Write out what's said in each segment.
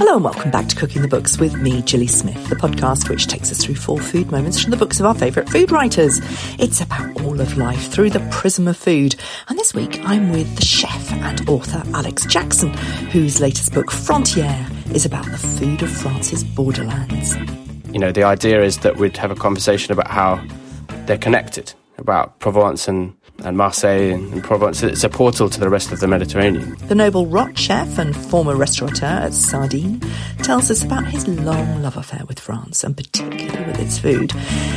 Hello and welcome back to Cooking the Books with me, Gilly Smith, the podcast which takes us through four food moments from the books of our favourite food writers. It's about all of life through the prism of food. And this week I'm with the chef and author Alex Jackson, whose latest book, Frontières, is about the food of France's borderlands. You know, the idea is that we'd have a conversation about how they're connected, about Provence and and Marseille and, Provence. It's a portal to the rest of the Mediterranean. The noble Rot chef and former restaurateur at Sardine tells us about his long love affair with France and particularly with its food.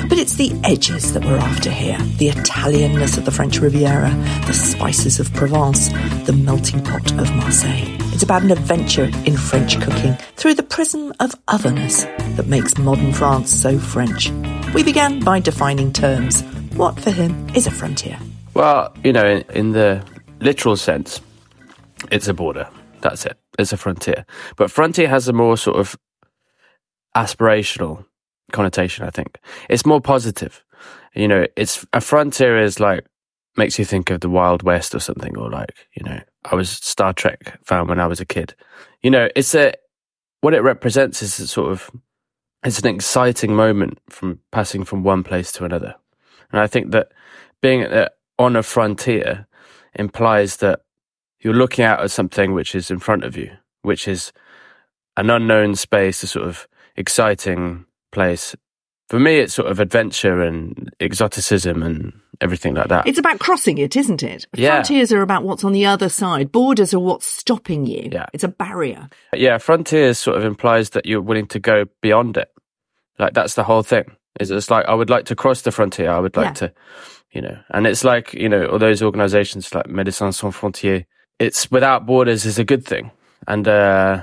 But it's the edges that we're after here the Italianness of the French Riviera, the spices of Provence, the melting pot of Marseille. It's about an adventure in French cooking through the prism of otherness that makes modern France so French. We began by defining terms. What for him is a frontier? Well, you know, in, in the literal sense, it's a border. That's it. It's a frontier. But frontier has a more sort of aspirational connotation, I think. It's more positive. You know, it's a frontier is like makes you think of the Wild West or something, or like, you know, I was Star Trek fan when I was a kid. You know, it's a what it represents is a sort of it's an exciting moment from passing from one place to another. And I think that being at on a frontier implies that you're looking out at something which is in front of you, which is an unknown space, a sort of exciting place. For me, it's sort of adventure and exoticism and everything like that. It's about crossing it, isn't it? Yeah. Frontiers are about what's on the other side. Borders are what's stopping you. Yeah. It's a barrier. Yeah, frontiers sort of implies that you're willing to go beyond it. Like that's the whole thing. Is it's like I would like to cross the frontier. I would like yeah. to you know, and it's like, you know, all those organizations like Médecins Sans Frontières, it's without borders is a good thing. And, uh,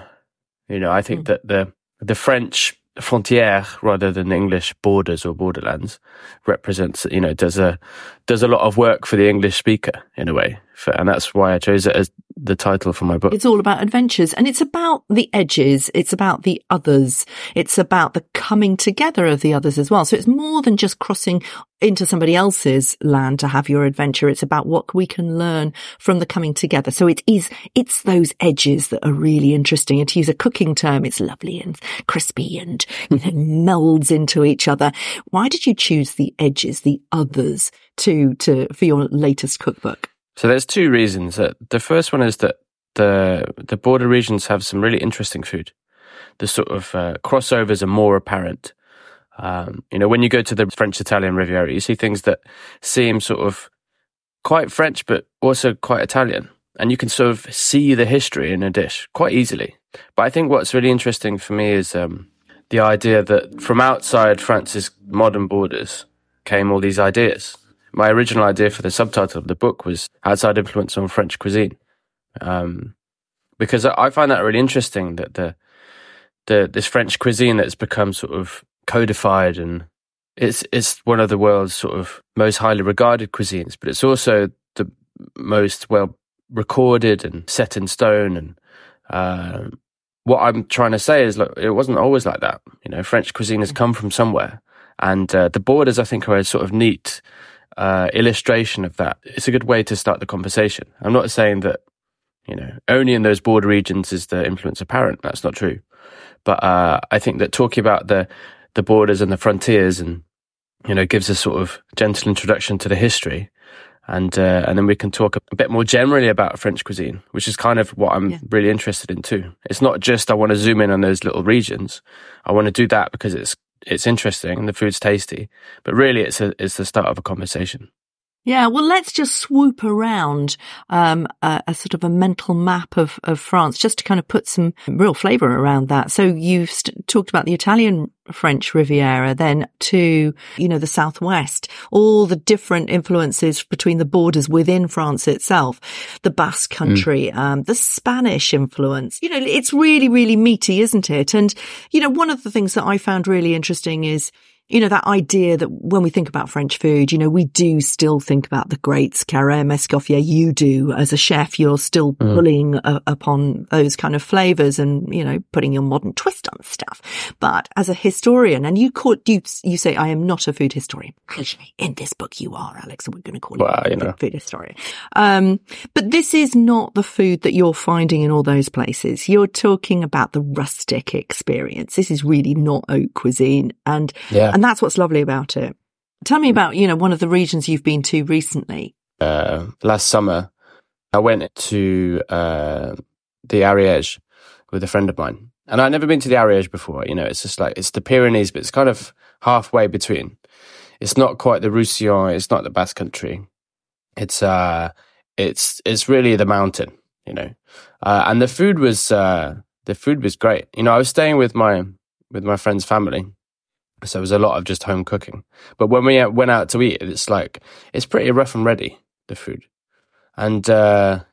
you know, I think mm. that the, the French frontière rather than English borders or borderlands represents, you know, does a, does a lot of work for the English speaker in a way. For, and that's why I chose it as the title for my book. It's all about adventures and it's about the edges. It's about the others. It's about the coming together of the others as well. So it's more than just crossing into somebody else's land to have your adventure. It's about what we can learn from the coming together. So it is, it's those edges that are really interesting. And to use a cooking term, it's lovely and crispy and you know, melds into each other. Why did you choose the edges, the others to, to, for your latest cookbook? So there's two reasons. The first one is that the the border regions have some really interesting food. The sort of uh, crossovers are more apparent. Um, you know, when you go to the French Italian Riviera, you see things that seem sort of quite French, but also quite Italian. And you can sort of see the history in a dish quite easily. But I think what's really interesting for me is um, the idea that from outside France's modern borders came all these ideas my original idea for the subtitle of the book was outside influence on French cuisine, um, because I find that really interesting that the the this French cuisine that's become sort of codified and it's it's one of the world's sort of most highly regarded cuisines, but it's also the most well recorded and set in stone. And uh, what I'm trying to say is, look, it wasn't always like that. You know, French cuisine has come from somewhere, and uh, the borders, I think, are sort of neat uh, illustration of that. It's a good way to start the conversation. I'm not saying that, you know, only in those border regions is the influence apparent. That's not true. But uh, I think that talking about the the borders and the frontiers and you know gives a sort of gentle introduction to the history, and uh, and then we can talk a bit more generally about French cuisine, which is kind of what I'm yeah. really interested in too. It's not just I want to zoom in on those little regions. I want to do that because it's it's interesting and the food's tasty, but really it's a, it's the start of a conversation. Yeah, well, let's just swoop around um, a, a, sort of a mental map of, of France, just to kind of put some real flavour around that. So you've st- talked about the Italian French Riviera, then to you know the southwest, all the different influences between the borders within France itself, the Basque Country, mm. um, the Spanish influence. You know, it's really, really meaty, isn't it? And you know, one of the things that I found really interesting is you know, that idea that when we think about French food, you know, we do still think about the greats, Carême, Escoffier. You do as a chef, you're still mm. pulling uh, upon those kind of flavors and, you know, putting your modern twist on stuff. But as a historian, and you call you, you say, I am not a food historian. Actually, in this book, you are, Alex, and we're going to call well, you, you know. food historian. Um, but this is not the food that you're finding in all those places. You're talking about the rustic experience. This is really not haute cuisine. And, yeah. and that's what's lovely about it. Tell me about, you know, one of the regions you've been to recently. Uh, last summer, I went to uh, the Ariège with a friend of mine. And I'd never been to the Ariège before. You know, it's just like, it's the Pyrenees, but it's kind of halfway between. It's not quite the Roussillon. It's not the Basque country. It's, uh, it's, it's really the mountain, you know. Uh, and the food was, uh, the food was great. You know, I was staying with my, with my friend's family so it was a lot of just home cooking. But when we went out to eat, it's like, it's pretty rough and ready, the food. And, uh,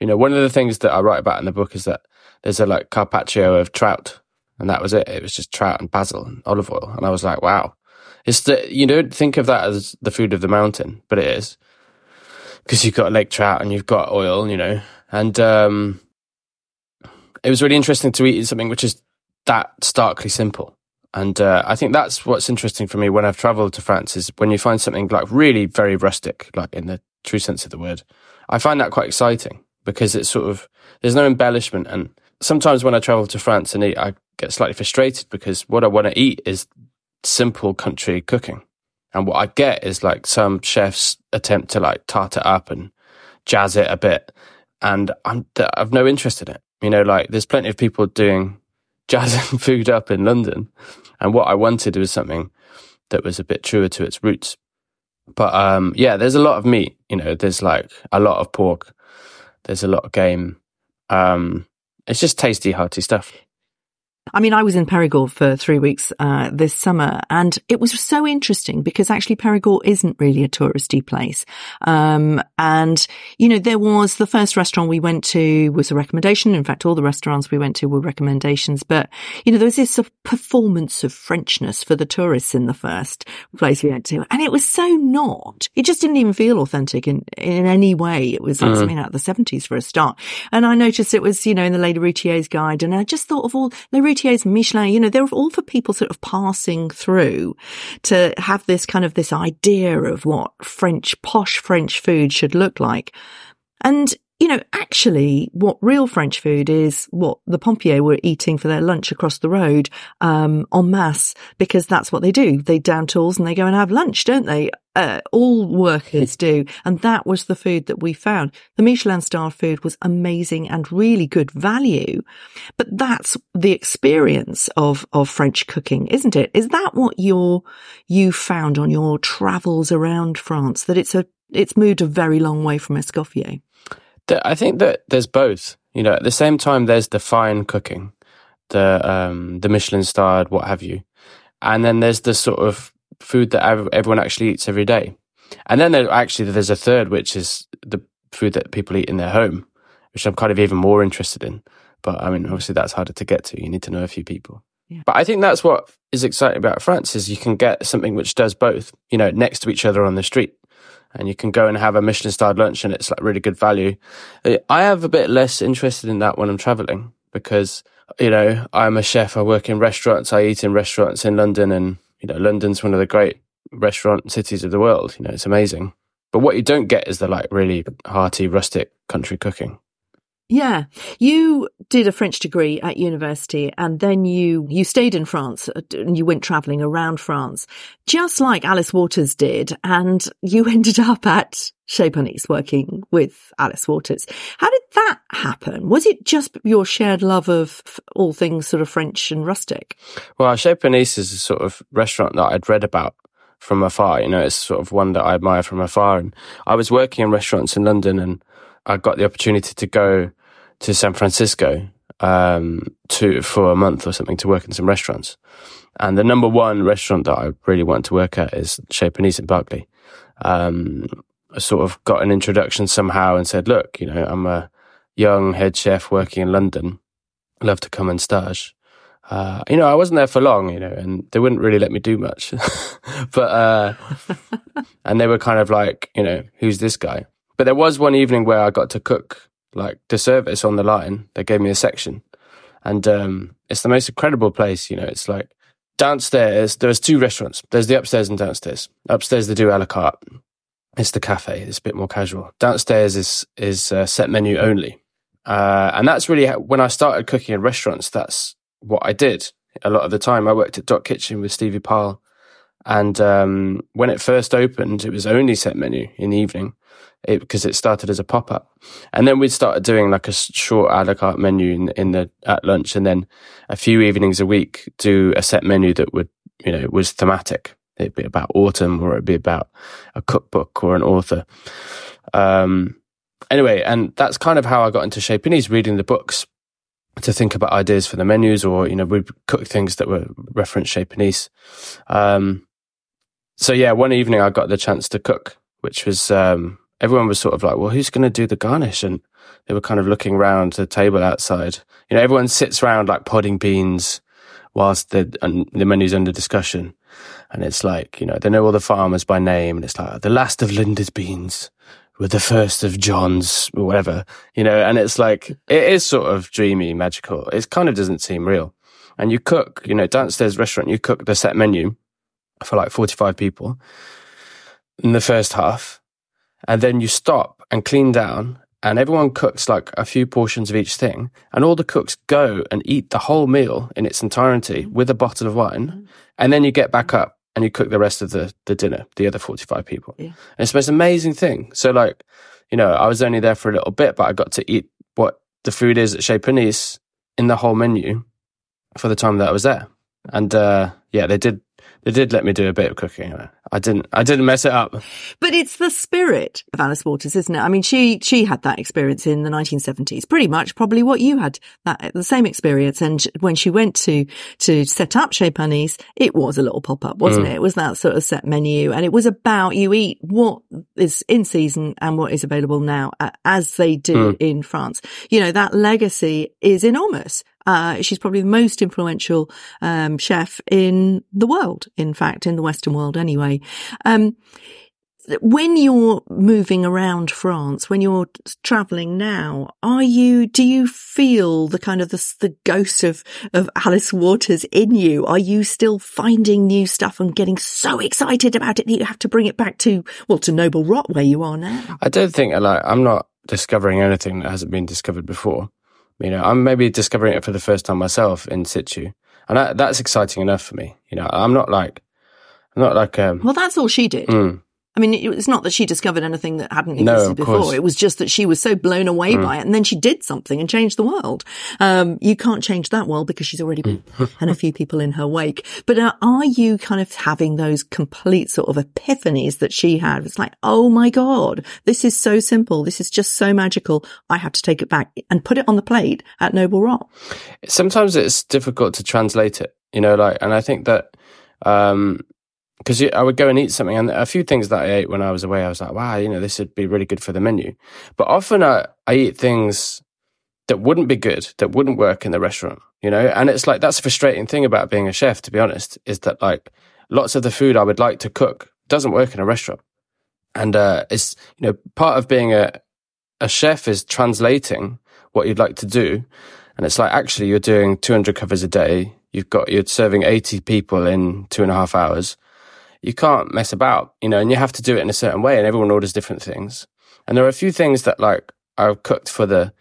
you know, one of the things that I write about in the book is that there's a like carpaccio of trout and that was it. It was just trout and basil and olive oil. And I was like, wow. It's the, you don't think of that as the food of the mountain, but it is because you've got lake trout and you've got oil, you know, and, um, it was really interesting to eat something which is that starkly simple and uh, I think that's what's interesting for me when I've traveled to France is when you find something like really very rustic, like in the true sense of the word. I find that quite exciting because it's sort of, there's no embellishment. And sometimes when I travel to France and eat, I get slightly frustrated because what I want to eat is simple country cooking. And what I get is like some chefs attempt to like tart it up and jazz it a bit. And I'm, I've no interest in it. You know, like there's plenty of people doing jazzing food up in London. And what I wanted was something that was a bit truer to its roots. But um, yeah, there's a lot of meat. You know, there's like a lot of pork. There's a lot of game. Um, it's just tasty, hearty stuff. I mean, I was in Perigord for three weeks uh, this summer, and it was so interesting because actually Perigord isn't really a touristy place. Um, and you know, there was the first restaurant we went to was a recommendation. In fact, all the restaurants we went to were recommendations. But you know, there was this sort of performance of Frenchness for the tourists in the first place we went to, and it was so not. It just didn't even feel authentic in in any way. It was like mm. something out of the seventies for a start. And I noticed it was you know in the Lady Routier's guide, and I just thought of all the Routiers, Michelin, you know, they're all for people sort of passing through to have this kind of this idea of what French, posh French food should look like. And you know, actually, what real French food is what the Pompiers were eating for their lunch across the road, um, en masse, because that's what they do. They down tools and they go and have lunch, don't they? Uh, all workers do. And that was the food that we found. The Michelin star food was amazing and really good value. But that's the experience of, of French cooking, isn't it? Is that what you you found on your travels around France? That it's a, it's moved a very long way from Escoffier? I think that there's both. You know, at the same time, there's the fine cooking, the um, the Michelin starred, what have you, and then there's the sort of food that everyone actually eats every day, and then there, actually there's a third, which is the food that people eat in their home, which I'm kind of even more interested in. But I mean, obviously that's harder to get to. You need to know a few people. Yeah. But I think that's what is exciting about France is you can get something which does both, you know, next to each other on the street and you can go and have a Michelin starred lunch and it's like really good value. I have a bit less interested in that when I'm traveling because, you know, I'm a chef. I work in restaurants. I eat in restaurants in London and, you know, London's one of the great restaurant cities of the world. You know, it's amazing. But what you don't get is the like really hearty, rustic country cooking. Yeah. You did a French degree at university and then you, you stayed in France uh, and you went traveling around France, just like Alice Waters did. And you ended up at Chez Panisse working with Alice Waters. How did that happen? Was it just your shared love of all things sort of French and rustic? Well, Chez Panisse is a sort of restaurant that I'd read about from afar. You know, it's sort of one that I admire from afar. And I was working in restaurants in London and I got the opportunity to go to San Francisco um, to for a month or something to work in some restaurants. And the number one restaurant that I really want to work at is Chez Panisse in Berkeley. Um, I sort of got an introduction somehow and said, look, you know, I'm a young head chef working in London. I'd love to come and stage. uh, you know, I wasn't there for long, you know, and they wouldn't really let me do much. but, uh, and they were kind of like, you know, who's this guy? But there was one evening where I got to cook like the service on the line. They gave me a section and, um, it's the most incredible place, you know, it's like downstairs, there's two restaurants. There's the upstairs and downstairs. Upstairs, they do a la carte. It's the cafe. It's a bit more casual. Downstairs is, is uh, set menu only. Uh, and that's really how, when I started cooking in restaurants, that's what I did a lot of the time. I worked at Dock Kitchen with Stevie Parle. And um, when it first opened, it was only set menu in the evening because it, started as a pop up. And then we started doing like a short a la carte menu in, in, the at lunch, and then a few evenings a week do a set menu that would you know was thematic. It'd be about autumn, or it'd be about a cookbook or an author. Um, anyway, and that's kind of how I got into Panisse, reading the books to think about ideas for the menus, or you know, we'd cook things that were reference Panisse. Um, so yeah, one evening I got the chance to cook, which was um, everyone was sort of like, "Well, who's going to do the garnish?" And they were kind of looking around the table outside. You know, everyone sits around like podding beans whilst the the menu's under discussion, and it's like you know they know all the farmers by name, and it's like the last of Linda's beans with the first of John's, or whatever, you know, and it's like, it is sort of dreamy, magical. It kind of doesn't seem real. And you cook, you know, downstairs restaurant, you cook the set menu for like 45 people in the first half. And then you stop and clean down and everyone cooks like a few portions of each thing. And all the cooks go and eat the whole meal in its entirety with a bottle of wine. And then you get back up and you cook the rest of the, the dinner, the other 45 people. Yeah. And it's the most amazing thing. So like, you know, I was only there for a little bit, but I got to eat what the food is at Chez Panisse in the whole menu for the time that I was there. And, uh, yeah, they did they did let me do a bit of cooking. I didn't. I didn't mess it up. But it's the spirit of Alice Waters, isn't it? I mean, she she had that experience in the 1970s, pretty much probably what you had that the same experience. And when she went to to set up Chez Panisse, it was a little pop up, wasn't mm. it? It was that sort of set menu, and it was about you eat what is in season and what is available now, as they do mm. in France. You know that legacy is enormous. Uh, she's probably the most influential um, chef in the world, in fact, in the Western world anyway. Um, when you're moving around France, when you're traveling now, are you, do you feel the kind of the, the ghost of, of Alice Waters in you? Are you still finding new stuff and getting so excited about it that you have to bring it back to, well, to Noble Rot where you are now? I don't think, like, I'm not discovering anything that hasn't been discovered before. You know, I'm maybe discovering it for the first time myself in situ, and that, that's exciting enough for me. You know, I'm not like, I'm not like. Um, well, that's all she did. Mm. I mean, it's not that she discovered anything that hadn't existed no, before. Course. It was just that she was so blown away mm. by it. And then she did something and changed the world. Um, you can't change that world because she's already been mm. and a few people in her wake. But uh, are you kind of having those complete sort of epiphanies that she had? It's like, oh my God, this is so simple. This is just so magical. I have to take it back and put it on the plate at Noble Rot. Sometimes it's difficult to translate it, you know, like, and I think that, um, because I would go and eat something, and a few things that I ate when I was away, I was like, wow, you know, this would be really good for the menu. But often I, I eat things that wouldn't be good, that wouldn't work in the restaurant, you know? And it's like, that's a frustrating thing about being a chef, to be honest, is that like lots of the food I would like to cook doesn't work in a restaurant. And, uh, it's, you know, part of being a, a chef is translating what you'd like to do. And it's like, actually, you're doing 200 covers a day. You've got, you're serving 80 people in two and a half hours you can't mess about, you know, and you have to do it in a certain way and everyone orders different things. And there are a few things that like I've cooked for the,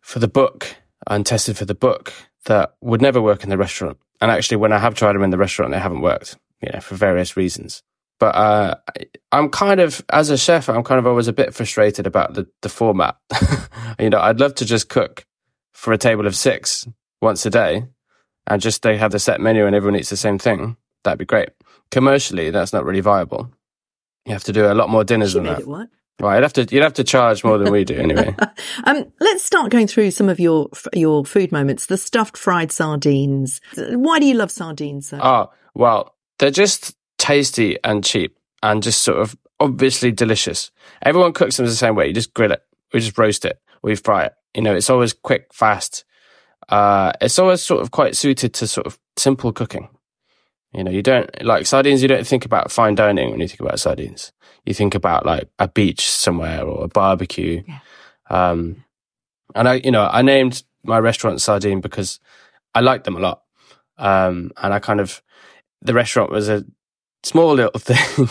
for the book and tested for the book that would never work in the restaurant. And actually, when I have tried them in the restaurant, they haven't worked, you know, for various reasons. But uh, I'm kind of, as a chef, I'm kind of always a bit frustrated about the, the format. you know, I'd love to just cook for a table of six once a day and just they have the set menu and everyone eats the same thing. That'd be great commercially, that's not really viable. You have to do a lot more dinners she than that. Right, you'd have to you'd have to charge more than we do anyway. um, let's start going through some of your your food moments. The stuffed fried sardines. Why do you love sardines? Sir? Oh well, they're just tasty and cheap and just sort of obviously delicious. Everyone cooks them the same way. You just grill it, we just roast it, we fry it. You know, it's always quick, fast. uh, it's always sort of quite suited to sort of simple cooking. You know, you don't like sardines. You don't think about fine dining when you think about sardines. You think about like a beach somewhere or a barbecue. Yeah. Um, and I, you know, I named my restaurant Sardine because I liked them a lot. Um, and I kind of, the restaurant was a small little thing.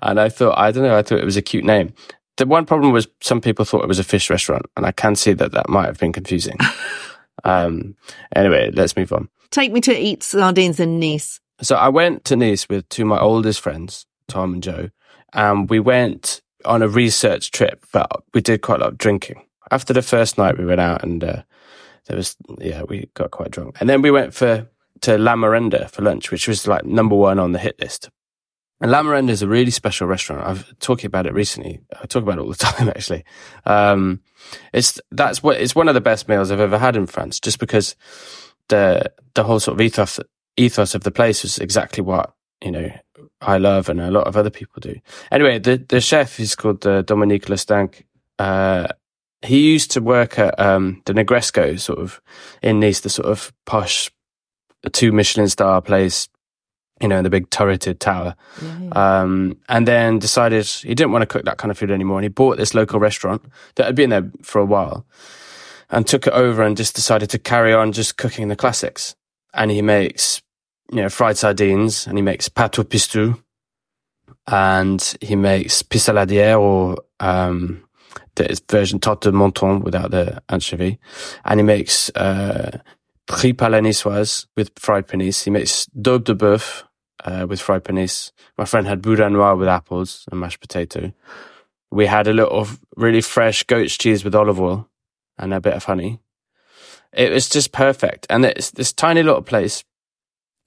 and I thought, I don't know, I thought it was a cute name. The one problem was some people thought it was a fish restaurant. And I can see that that might have been confusing. um, anyway, let's move on. Take me to eat sardines in Nice. So I went to Nice with two of my oldest friends, Tom and Joe, and we went on a research trip, but we did quite a lot of drinking. After the first night, we went out and uh, there was, yeah, we got quite drunk. And then we went for to La Merenda for lunch, which was like number one on the hit list. And La Merenda is a really special restaurant. I've talking about it recently. I talk about it all the time, actually. Um, it's that's what it's one of the best meals I've ever had in France, just because the the whole sort of ethos ethos of the place was exactly what you know I love and a lot of other people do. Anyway, the the chef is called uh, Dominique Le Stanc. Uh, he used to work at um, the Negresco, sort of in Nice, the sort of posh two Michelin star place, you know, in the big turreted tower. Yeah. Um, and then decided he didn't want to cook that kind of food anymore. And he bought this local restaurant that had been there for a while and took it over and just decided to carry on just cooking the classics. And he makes, you know, fried sardines and he makes au pistou and he makes pissaladière or, um, the version tarte de menton without the anchovy. And he makes, uh, tripe à la niçoise with fried panisse. He makes daube de boeuf, uh, with fried panisse. My friend had boudin noir with apples and mashed potato. We had a little really fresh goat's cheese with olive oil and a bit of honey. It was just perfect. And it's this tiny little place.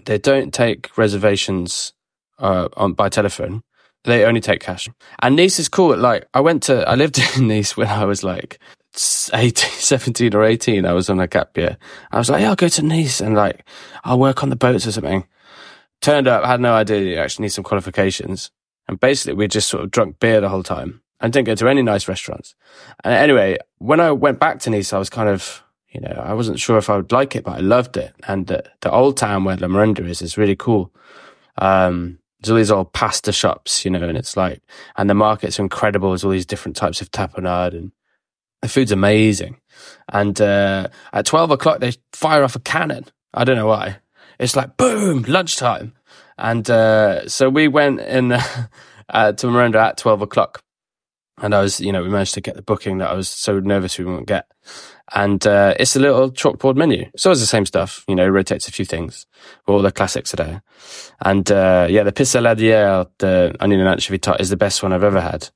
They don't take reservations uh, on by telephone. They only take cash. And Nice is cool. Like I went to, I lived in Nice when I was like 18, 17 or 18. I was on a gap year. I was like, yeah, I'll go to Nice and like, I'll work on the boats or something. Turned up, had no idea you actually need some qualifications. And basically we just sort of drunk beer the whole time and didn't go to any nice restaurants. And anyway, when I went back to Nice, I was kind of, you know, I wasn't sure if I would like it, but I loved it. And the, the old town where La Merenda is, is really cool. Um, there's all these old pasta shops, you know, and it's like, and the market's incredible. There's all these different types of tapenade and the food's amazing. And, uh, at 12 o'clock, they fire off a cannon. I don't know why. It's like, boom, lunchtime. And, uh, so we went in, uh, to Merenda at 12 o'clock. And I was, you know, we managed to get the booking that I was so nervous we wouldn't get. And, uh, it's a little chalkboard menu. So it's the same stuff, you know, rotates a few things. All the classics are there. And, uh, yeah, the pissaladière, the onion and anchovy tart is the best one I've ever had.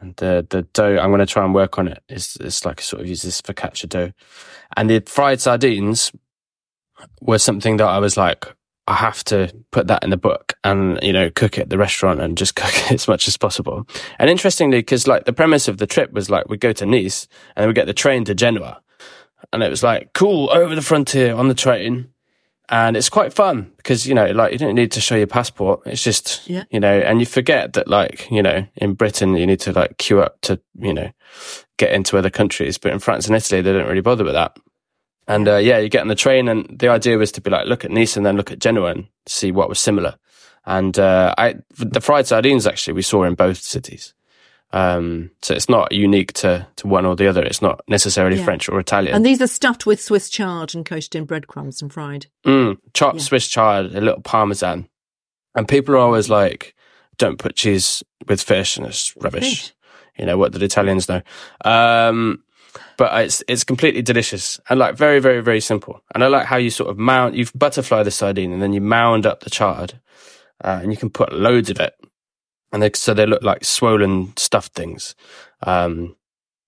And the, the dough, I'm going to try and work on it. It's, it's like sort of use this focaccia dough. And the fried sardines were something that I was like, I have to put that in the book and, you know, cook it at the restaurant and just cook it as much as possible. And interestingly, because like the premise of the trip was like, we go to Nice and then we get the train to Genoa. And it was like, cool, over the frontier on the train. And it's quite fun because, you know, like you don't need to show your passport. It's just, Yeah. you know, and you forget that like, you know, in Britain, you need to like queue up to, you know, get into other countries. But in France and Italy, they don't really bother with that. And uh, yeah, you get on the train, and the idea was to be like, look at Nice and then look at Genoa and see what was similar. And uh, I, the fried sardines actually we saw in both cities. Um, so it's not unique to, to one or the other. It's not necessarily Yeah. French or Italian. And these are stuffed with Swiss chard and coated in breadcrumbs and fried. Mm, chopped Yeah. Swiss chard, a little parmesan. And people are always like, don't put cheese with fish, and it's rubbish. Fish. You know, what did Italians know? Um, but it's, it's completely delicious and like very, very, very simple. And I like how you sort of mount, you butterfly the sardine and then you mound up the chard, uh, and you can put loads of it. And they, so they look like swollen stuffed things. Um,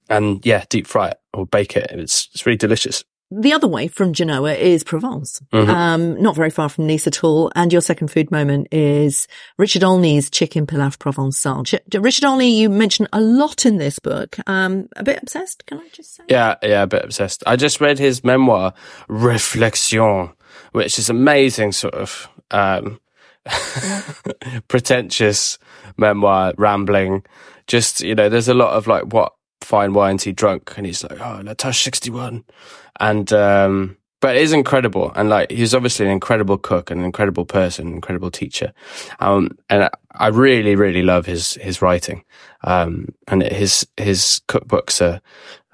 and yeah, deep fry it or bake it. It's, it's really delicious. The other way from Genoa is Provence, Mhm. um, not very far from Nice at all. And your second food moment is Richard Olney's chicken pilaf provençal. Ch- Richard Olney, you mention a lot in this book. Um, a bit obsessed, can I just say? Yeah, yeah, a bit obsessed. I just read his memoir, Reflexion, which is amazing, sort of um, pretentious memoir, rambling. Just you know, there's a lot of like what fine wines he drunk, and he's like, oh, La Tâche 61, and um, but it is incredible. And like, he's obviously an incredible cook, an incredible person, incredible teacher. Um, and I, really, really love his, his writing. Um, and his, his cookbooks are,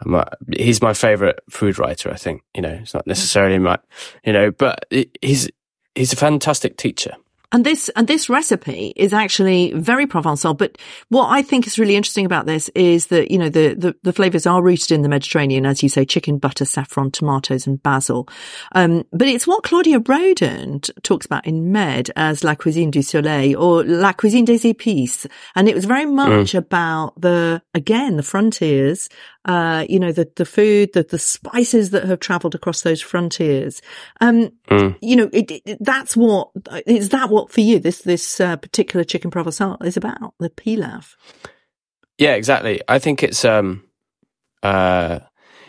my, he's my favorite food writer, I think. You know, it's not necessarily my, you know, but he's, he's a fantastic teacher. And this, and this recipe is actually very Provençal. But what I think is really interesting about this is that, you know, the, the, the flavors are rooted in the Mediterranean, as you say, chicken, butter, saffron, tomatoes and basil. Um, but it's what Claudia Roden talks about in Med as La Cuisine du Soleil or La Cuisine des Épices. And it was very much mm. about the, again, the frontiers uh, you know, the, the food, the, the spices that have traveled across those frontiers. Um, mm. you know, it, it, that's what, is that what for you, this, this, uh, particular chicken provençal is about, the pilaf? Yeah, exactly. I think it's, um, uh,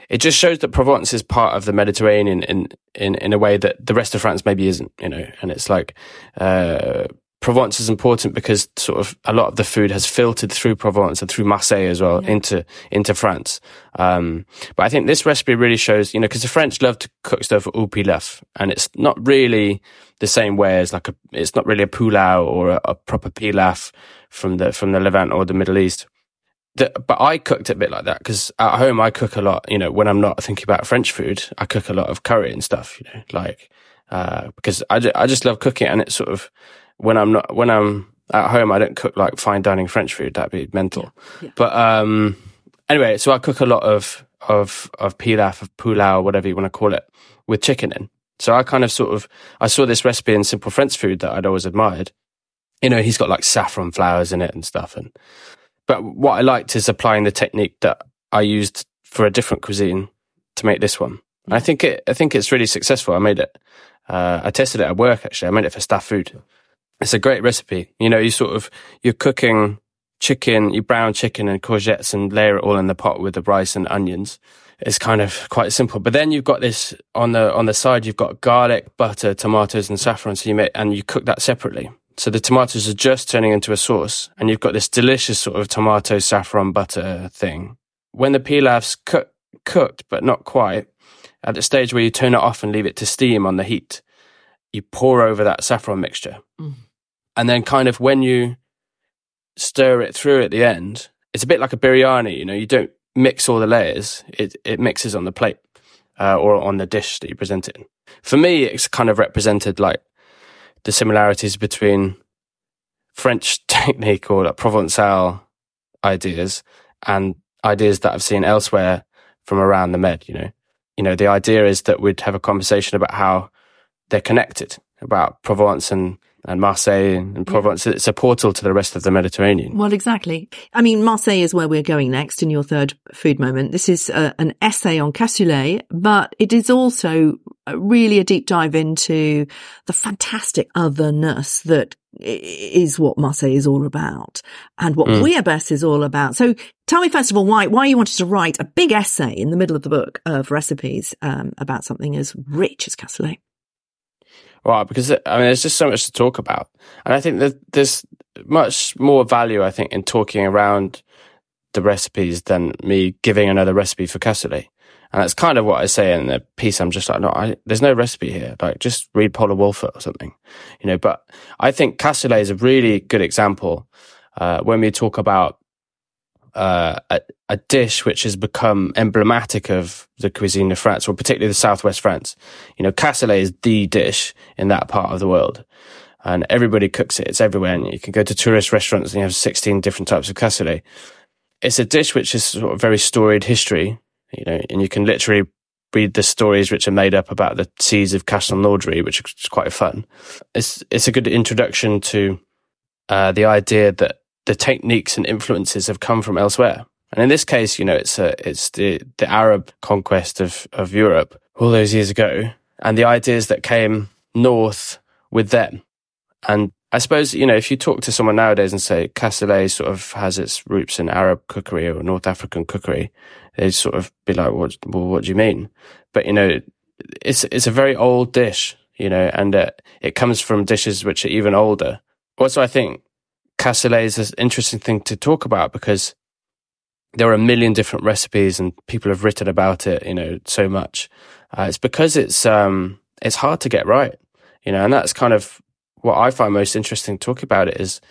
it just shows that Provence is part of the Mediterranean in, in, in a way that the rest of France maybe isn't, you know, and it's like, uh, Provence is important because sort of a lot of the food has filtered through Provence and through Marseille as well yeah. into into France. Um, but I think this recipe really shows, you know, because the French love to cook stuff au pilaf, and it's not really the same way as like a, it's not really a pulau or a, a proper pilaf from the from the Levant or the Middle East. The, but I cooked it a bit like that because at home I cook a lot. You know, when I'm not thinking about French food, I cook a lot of curry and stuff. You know, like uh, because I, I just love cooking and it's sort of when I'm not when I'm at home, I don't cook like fine dining French food. That'd be mental. Yeah, yeah. But um, anyway, so I cook a lot of of of pilaf, of pulau, whatever you want to call it, with chicken in. So I kind of sort of I saw this recipe in Simple French Food that I'd always admired. You know, he's got like saffron flowers in it and stuff. And but what I liked is applying the technique that I used for a different cuisine to make this one. And I think it I think it's really successful. I made it. Uh, I tested it at work actually. I made it for staff food it's a great recipe. You know, you sort of, you're cooking chicken, you brown chicken and courgettes and layer it all in the pot with the rice and onions. It's kind of quite simple. But then you've got this on the, on the side, you've got garlic, butter, tomatoes and saffron. So you make, and you cook that separately. So the tomatoes are just turning into a sauce and you've got this delicious sort of tomato, saffron, butter thing. When the pilaf's cook, cooked, but not quite, at the stage where you turn it off and leave it to steam on the heat, you pour over that saffron mixture. Mm and then kind of when you stir it through at the end, it's a bit like a biryani. You know, you don't mix all the layers; it it mixes on the plate uh, or on the dish that you present it in. For me, it's kind of represented like the similarities between French technique or like Provençal ideas and ideas that I've seen elsewhere from around the Med. You know, you know, the idea is that we'd have a conversation about how they're connected, about Provence and and Marseille and Provence. Yeah. It's a portal to the rest of the Mediterranean. Well, exactly. I mean, Marseille is where we're going next in your third food moment. This is uh, an essay on cassoulet, but it is also really a deep dive into the fantastic otherness that is what Marseille is all about and what mm. Bouillabaisse is all about. So tell me first of all why why you wanted to write a big essay in the middle of the book of recipes um, about something as rich as cassoulet. Right, because I mean, there's just so much to talk about, and I think that there's much more value, I think, in talking around the recipes than me giving another recipe for cassoulet. And that's kind of what I say in the piece. I'm just like, no, I, there's no recipe here. Like, just read Paula Wolfert or something, you know. But I think cassoulet is a really good example uh, when we talk about uh, a, a, dish which has become emblematic of the cuisine of France, or particularly the southwest France. You know, cassoulet is the dish in that part of the world. And everybody cooks it. It's everywhere. And you can go to tourist restaurants and you have 16 different types of cassoulet. It's a dish which is sort of very storied history, you know, and you can literally read the stories which are made up about the seas of Castelnaudary, which is quite fun. It's, it's a good introduction to uh, the idea that the techniques and influences have come from elsewhere. And in this case, you know, it's a, it's the, the Arab conquest of, of Europe all those years ago and the ideas that came north with them. And I suppose, you know, if you talk to someone nowadays and say cassoulet sort of has its roots in Arab cookery or North African cookery, they'd sort of be like, what, well, what do you mean? But, you know, it's, it's a very old dish, you know, and uh, it comes from dishes which are even older. Also, I think cassoulet is an interesting thing to talk about because there are a million different recipes and people have written about it, you know, so much. Uh, it's because it's um, it's hard to get right, you know, and that's kind of what I find most interesting talking about it is,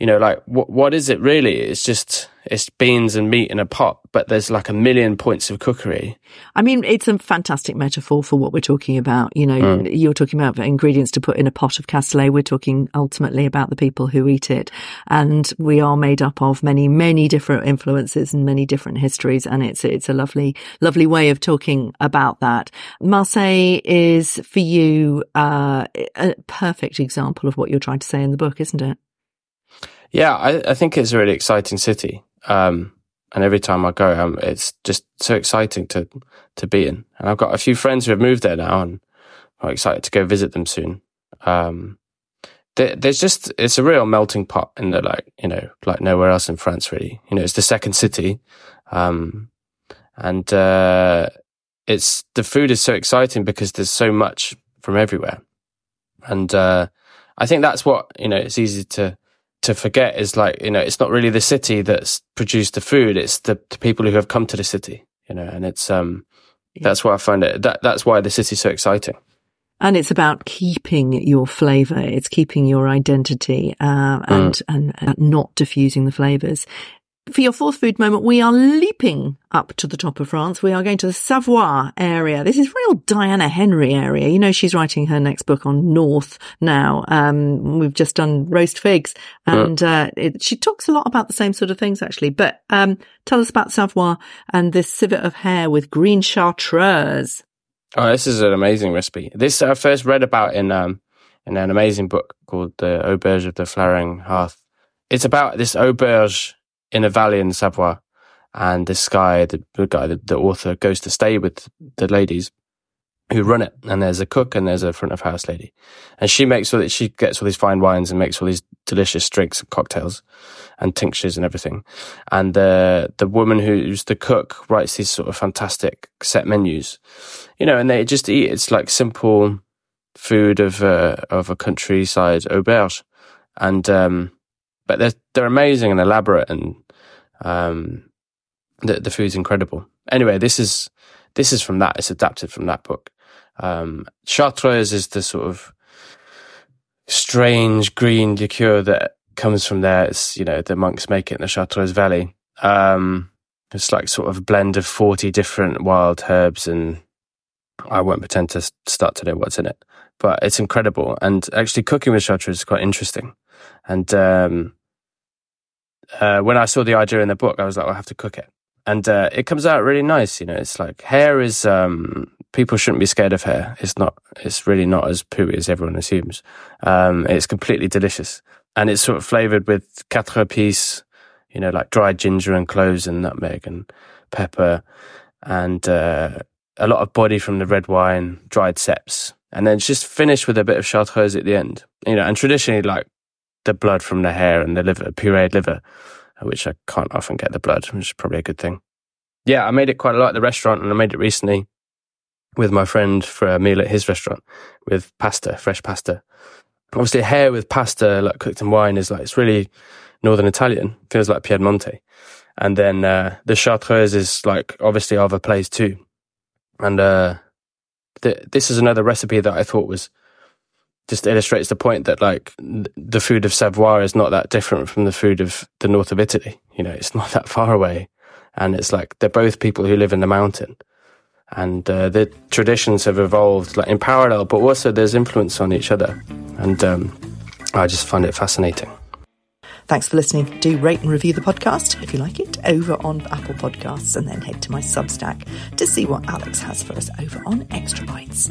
you know, like what what is it really? It's just it's beans and meat in a pot, but there's like a million points of cookery. I mean, it's a fantastic metaphor for what we're talking about. You know, mm. you're talking about ingredients to put in a pot of cassoulet. We're talking ultimately about the people who eat it. And we are made up of many, many different influences and many different histories. And it's, it's a lovely, lovely way of talking about that. Marseille is for you, uh, a perfect example of what you're trying to say in the book, isn't it? Yeah, I, I think it's a really exciting city. Um, and every time I go, um, it's just so exciting to to be in. And I've got a few friends who have moved there now, and I'm excited to go visit them soon. Um, there, there's just it's a real melting pot in the like you know like nowhere else in France really. You know, it's the second city, um, and uh, it's the food is so exciting because there's so much from everywhere, and uh, I think that's what you know. It's easy to to forget is like you know it's not really the city that's produced the food it's the, the people who have come to the city you know and it's um that's why i find it that that's why the city's so exciting. And it's about keeping your flavor it's keeping your identity uh, and, mm. and and not diffusing the flavors for your fourth food moment, we are leaping up to the top of France. We are going to the Savoie area. This is real Diana Henry area. You know, she's writing her next book on North now. Um, we've just done roast figs and, uh, it, she talks a lot about the same sort of things actually. But, um, tell us about Savoie and this civet of hare with green chartreuse. Oh, this is an amazing recipe. This I first read about in, um, in an amazing book called The Auberge of the Flowering Hearth. It's about this auberge in a valley in Savoie, and this guy, the, guy, the, the, author, goes to stay with the ladies who run it, and there's a cook and there's a front of house lady, and she makes all that she gets all these fine wines and makes all these delicious drinks and cocktails, and tinctures and everything, and the the woman who's the cook writes these sort of fantastic set menus, you know, and they just eat. It's like simple food of a, of a countryside auberge, and um, but they're they're amazing and elaborate, and um, the the food's incredible. Anyway, this is this is from that. It's adapted from that book. Um, Chartreuse is the sort of strange green liqueur that comes from there. It's you know the monks make it in the Chartreuse Valley. Um, it's like sort of a blend of forty different wild herbs, and I won't pretend to start to know what's in it, but it's incredible. And actually, cooking with Chartreuse is quite interesting. And um, uh, when I saw the idea in the book, I was like, I have to cook it. And uh, it comes out really nice. You know, it's like hare is, um, people shouldn't be scared of hare. It's not, it's really not as pooey as everyone assumes. Um, it's completely delicious. And it's sort of flavored with quatre épices, you know, like dried ginger and cloves and nutmeg and pepper and uh, a lot of body from the red wine, dried ceps. And then it's just finished with a bit of chartreuse at the end. You know, and traditionally, like the blood from the hare and the liver, pureed liver, which I can't often get the blood, which is probably a good thing. Yeah, I made it quite a lot at the restaurant and I made it recently with my friend for a meal at his restaurant with pasta, fresh pasta. Obviously, hare with pasta, like cooked in wine, is like, it's really Northern Italian, feels like Piedmonte. And then uh, the Chartreuse is like obviously other place too. And uh, the, this is another recipe that I thought was just illustrates the point that like the food of Savoie is not that different from the food of the north of Italy. You know, it's not that far away, and it's like they're both people who live in the mountain, and uh, the traditions have evolved like in parallel, but also there's influence on each other, and um, I just find it fascinating. Thanks for listening. Do rate and review the podcast if you like it over on Apple Podcasts, and then head to my Substack to see what Alex has for us over on Extra Bites.